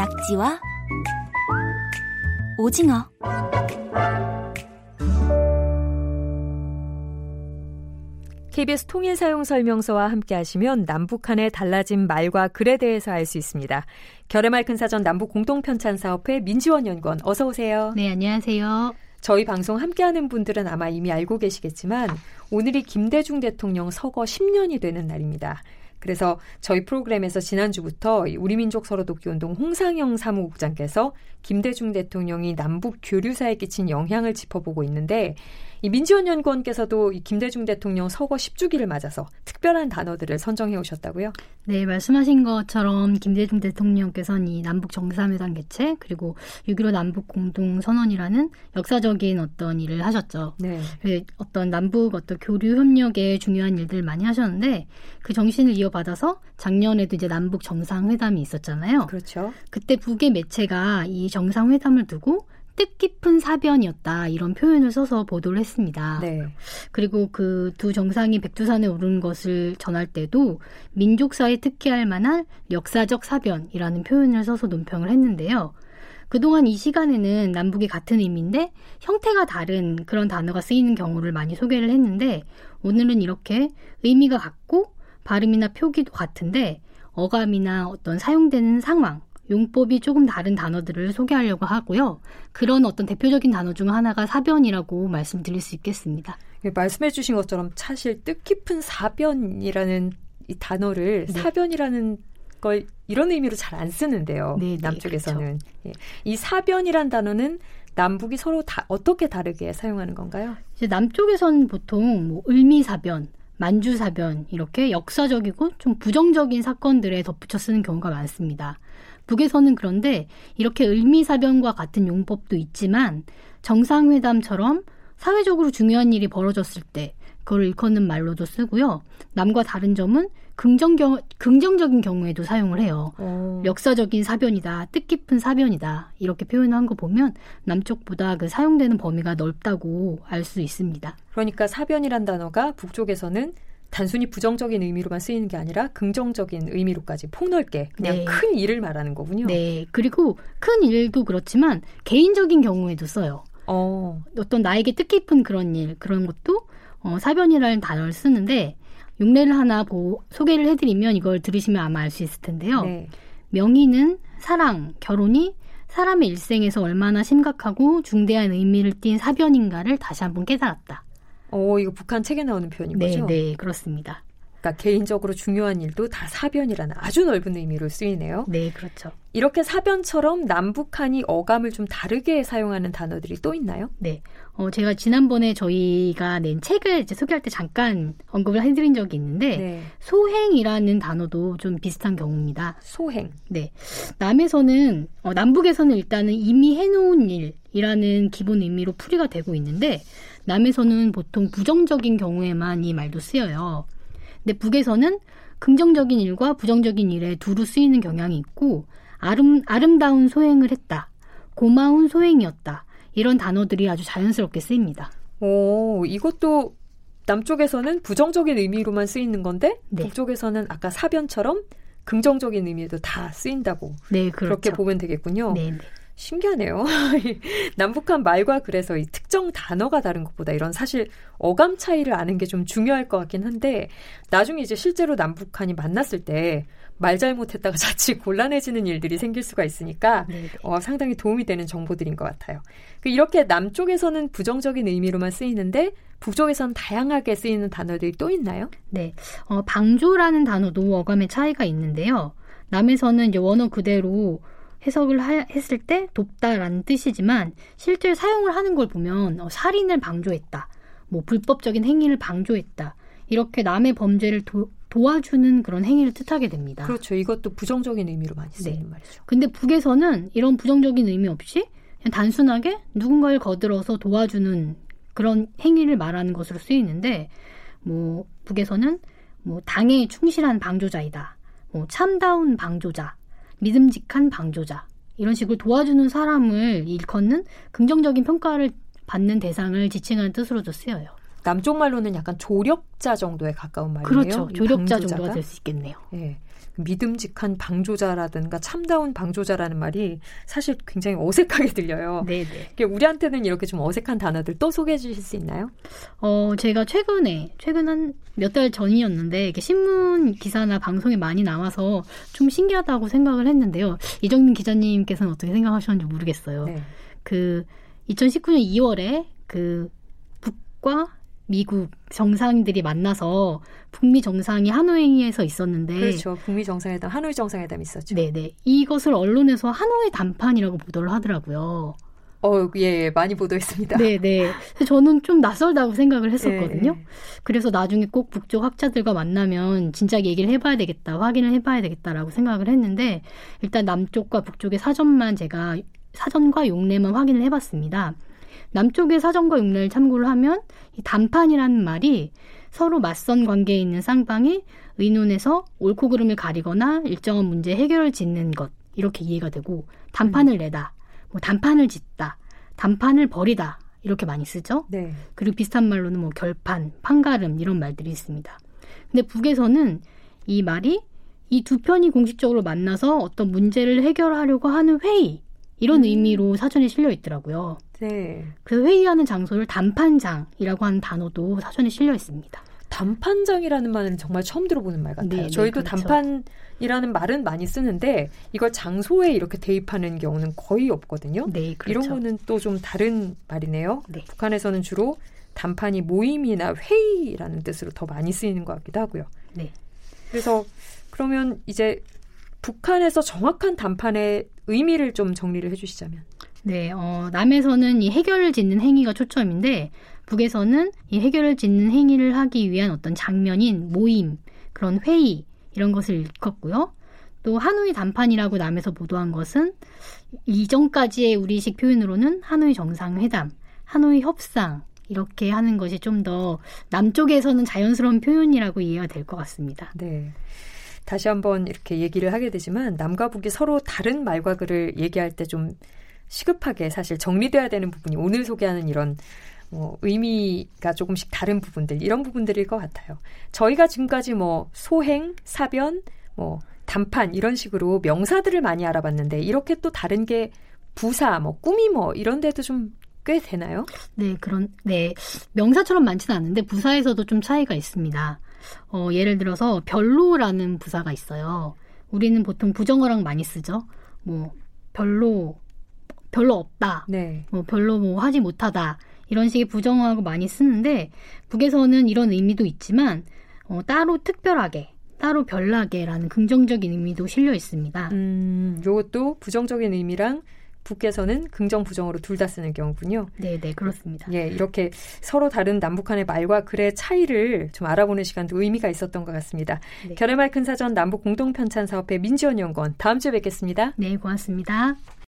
낙지와 오징어 KBS 통일 사용 설명서와 함께 하시면 남북한의 달라진 말과 글에 대해서 알 수 있습니다. 결의말 큰 사전 남북 공동 편찬 사업회 민지원 연구원 어서 오세요. 네, 안녕하세요. 저희 방송 함께하는 분들은 아마 이미 알고 계시겠지만 오늘이 김대중 대통령 서거 10년이 되는 날입니다. 그래서 저희 프로그램에서 지난주부터 우리 민족 서로 돕기 운동 홍상영 사무국장께서 김대중 대통령이 남북 교류사에 끼친 영향을 짚어보고 있는데 이 민지원 연구원께서도 이 김대중 대통령 서거 10주기를 맞아서 특별한 단어들을 선정해 오셨다고요? 네, 말씀하신 것처럼 김대중 대통령께서는 이 남북 정상회담 개최 그리고 6.15 남북 공동 선언이라는 역사적인 어떤 일을 하셨죠. 네. 그 어떤 남북 어떤 교류 협력에 중요한 일들 많이 하셨는데 그 정신을 이어받아서 작년에도 이제 남북 정상회담이 있었잖아요. 그렇죠. 그때 북의 매체가 이 정상회담을 두고 뜻깊은 사변이었다 이런 표현을 써서 보도를 했습니다. 네. 그리고 그 두 정상이 백두산에 오른 것을 전할 때도 민족사에 특기할 만한 역사적 사변이라는 표현을 써서 논평을 했는데요. 그동안 이 시간에는 남북이 같은 의미인데 형태가 다른 그런 단어가 쓰이는 경우를 많이 소개를 했는데 오늘은 이렇게 의미가 같고 발음이나 표기도 같은데 어감이나 어떤 사용되는 상황 용법이 조금 다른 단어들을 소개하려고 하고요. 그런 어떤 대표적인 단어 중 하나가 사변이라고 말씀드릴 수 있겠습니다. 예, 말씀해 주신 것처럼 사실 뜻깊은 사변이라는 이 단어를 네. 사변이라는 걸 이런 의미로 잘 안 쓰는데요. 네, 네, 남쪽에서는 그렇죠. 예. 이 사변이란 단어는 남북이 서로 다 어떻게 다르게 사용하는 건가요? 이제 남쪽에서는 보통 뭐 을미사변, 만주사변 이렇게 역사적이고 좀 부정적인 사건들에 덧붙여 쓰는 경우가 많습니다. 북에서는 그런데 이렇게 을미사변과 같은 용법도 있지만 정상회담처럼 사회적으로 중요한 일이 벌어졌을 때 그걸 일컫는 말로도 쓰고요. 남과 다른 점은 긍정 경, 긍정적인 경우에도 사용을 해요. 오. 어. 역사적인 사변이다, 뜻깊은 사변이다 이렇게 표현한 거 보면 남쪽보다 그 사용되는 범위가 넓다고 알 수 있습니다. 그러니까 사변이란 단어가 북쪽에서는 단순히 부정적인 의미로만 쓰이는 게 아니라 긍정적인 의미로까지 폭넓게 그냥 네. 큰 일을 말하는 거군요. 네. 그리고 큰 일도 그렇지만 개인적인 경우에도 써요. 어. 어떤 나에게 뜻깊은 그런 일, 그런 것도 어, 사변이라는 단어를 쓰는데 용례를 하나 보, 소개를 해드리면 이걸 들으시면 아마 알 수 있을 텐데요. 네. 명의는 사랑, 결혼이 사람의 일생에서 얼마나 심각하고 중대한 의미를 띤 사변인가를 다시 한번 깨달았다. 어, 이거 북한 책에 나오는 표현인 네, 거죠? 네, 그렇습니다. 그러니까 개인적으로 중요한 일도 다 사변이라는 아주 넓은 의미로 쓰이네요. 네, 그렇죠. 이렇게 사변처럼 남북한이 어감을 좀 다르게 사용하는 단어들이 또 있나요? 네. 어, 제가 지난번에 저희가 낸 책을 이제 소개할 때 잠깐 언급을 해드린 적이 있는데, 네. 소행이라는 단어도 좀 비슷한 경우입니다. 소행. 네. 남에서는, 어, 남북에서는 일단은 이미 해놓은 일이라는 기본 의미로 풀이가 되고 있는데, 남에서는 보통 부정적인 경우에만 이 말도 쓰여요. 근데 북에서는 긍정적인 일과 부정적인 일에 두루 쓰이는 경향이 있고 아름, 아름다운 소행을 했다. 고마운 소행이었다. 이런 단어들이 아주 자연스럽게 쓰입니다. 오, 이것도 남쪽에서는 부정적인 의미로만 쓰이는 건데 네. 북쪽에서는 아까 사변처럼 긍정적인 의미에도 다 쓰인다고 네, 그렇죠. 그렇게 보면 되겠군요. 네, 네. 신기하네요. 남북한 말과 그래서 이 특정 단어가 다른 것보다 이런 사실 어감 차이를 아는 게 좀 중요할 것 같긴 한데 나중에 이제 실제로 남북한이 만났을 때 말 잘못했다가 자칫 곤란해지는 일들이 생길 수가 있으니까 네, 네. 어, 상당히 도움이 되는 정보들인 것 같아요. 그 이렇게 남쪽에서는 부정적인 의미로만 쓰이는데 북쪽에서는 다양하게 쓰이는 단어들이 또 있나요? 네, 어, 방조라는 단어도 어감의 차이가 있는데요. 남에서는 이제 원어 그대로 해석을 하, 했을 때 돕다라는 뜻이지만 실제 사용을 하는 걸 보면 어, 살인을 방조했다. 뭐 불법적인 행위를 방조했다. 이렇게 남의 범죄를 도, 도와주는 그런 행위를 뜻하게 됩니다. 그렇죠. 이것도 부정적인 의미로 많이 쓰이는 네. 말이죠. 근데 북에서는 이런 부정적인 의미 없이 그냥 단순하게 누군가를 거들어서 도와주는 그런 행위를 말하는 것으로 쓰이는데 뭐 북에서는 뭐 당에 충실한 방조자이다. 뭐 참다운 방조자 믿음직한 방조자 이런 식으로 도와주는 사람을 일컫는 긍정적인 평가를 받는 대상을 지칭하는 뜻으로도 쓰여요. 남쪽 말로는 약간 조력자 정도에 가까운 말이에요. 그렇죠. 조력자 방조자가? 정도가 될 수 있겠네요. 예. 믿음직한 방조자라든가 참다운 방조자라는 말이 사실 굉장히 어색하게 들려요. 네 네. 우리한테는 이렇게 좀 어색한 단어들 또 소개해 주실 수 있나요? 어, 제가 최근에, 최근 한 몇 달 전이었는데, 이렇게 신문 기사나 방송에 많이 나와서 좀 신기하다고 생각을 했는데요. 이정민 기자님께서는 어떻게 생각하셨는지 모르겠어요. 네. 그, 2019년 2월에 그 북과 미국 정상들이 만나서 북미 정상이 하노이에서 있었는데 그렇죠. 북미 정상회담, 하노이 정상회담 있었죠. 네 네. 이것을 언론에서 하노이 담판이라고 보도를 하더라고요. 어, 예, 많이 보도했습니다. 네 네. 저는 좀 낯설다고 생각을 했었거든요. 예. 그래서 나중에 꼭 북쪽 학자들과 만나면 진작 얘기를 해봐야 되겠다, 확인을 해봐야 되겠다라고 생각을 했는데 일단 남쪽과 북쪽의 사전만 제가 사전과 용례만 확인을 해봤습니다. 남쪽의 사정과 육례를 참고를 하면 이 단판이라는 말이 서로 맞선 관계에 있는 쌍방이 의논해서 옳고 그름을 가리거나 일정한 문제 해결을 짓는 것 이렇게 이해가 되고 단판을 음. 내다, 뭐 단판을 짓다, 단판을 버리다 이렇게 많이 쓰죠. 네. 그리고 비슷한 말로는 뭐 결판, 판가름 이런 말들이 있습니다. 근데 북에서는 이 말이 이 두 편이 공식적으로 만나서 어떤 문제를 해결하려고 하는 회의 이런 음. 의미로 사전에 실려 있더라고요. 네. 그래서 회의하는 장소를 단판장이라고 하는 단어도 사전에 실려 있습니다. 단판장이라는 말은 정말 처음 들어보는 말 같아요. 네, 네 저희도 네, 그렇죠. 단판이라는 말은 많이 쓰는데 이걸 장소에 이렇게 대입하는 경우는 거의 없거든요. 네, 그렇죠. 이런 거는 또 좀 다른 말이네요. 네. 북한에서는 주로 단판이 모임이나 회의라는 뜻으로 더 많이 쓰이는 것 같기도 하고요. 네. 그래서 그러면 이제 북한에서 정확한 단판의 의미를 좀 정리를 해주시자면. 네, 어, 남에서는 이 해결을 짓는 행위가 초점인데 북에서는 이 해결을 짓는 행위를 하기 위한 어떤 장면인 모임, 그런 회의 이런 것을 일컫고요. 또 하노이 단판이라고 남에서 보도한 것은 이전까지의 우리식 표현으로는 하노이 정상회담, 하노이 협상 이렇게 하는 것이 좀 더 남쪽에서는 자연스러운 표현이라고 이해가 될 것 같습니다. 네. 다시 한번 이렇게 얘기를 하게 되지만 남과 북이 서로 다른 말과 글을 얘기할 때 좀 시급하게 사실 정리돼야 되는 부분이 오늘 소개하는 이런 뭐 의미가 조금씩 다른 부분들 이런 부분들일 것 같아요. 저희가 지금까지 뭐 소행, 사변, 뭐 단판 이런 식으로 명사들을 많이 알아봤는데 이렇게 또 다른 게 부사, 뭐 꾸미 뭐 이런 데도 좀 꽤 되나요? 네, 그런 네 명사처럼 많지는 않은데 부사에서도 좀 차이가 있습니다. 어, 예를 들어서 별로라는 부사가 있어요. 우리는 보통 부정어랑 많이 쓰죠. 뭐 별로 별로 없다. 네. 뭐 별로 뭐 하지 못하다. 이런 식의 부정어하고 많이 쓰는데 북에서는 이런 의미도 있지만 어, 따로 특별하게 따로 별나게라는 긍정적인 의미도 실려 있습니다. 음, 요것도 부정적인 의미랑 북께서는 긍정 부정으로 둘 다 쓰는 경우군요. 네, 네, 그렇습니다. 예, 이렇게 서로 다른 남북한의 말과 글의 차이를 좀 알아보는 시간도 의미가 있었던 것 같습니다. 네. 결의말 큰 사전 남북 공동 편찬 사업회 민지원 연구원 다음 주에 뵙겠습니다. 네, 고맙습니다.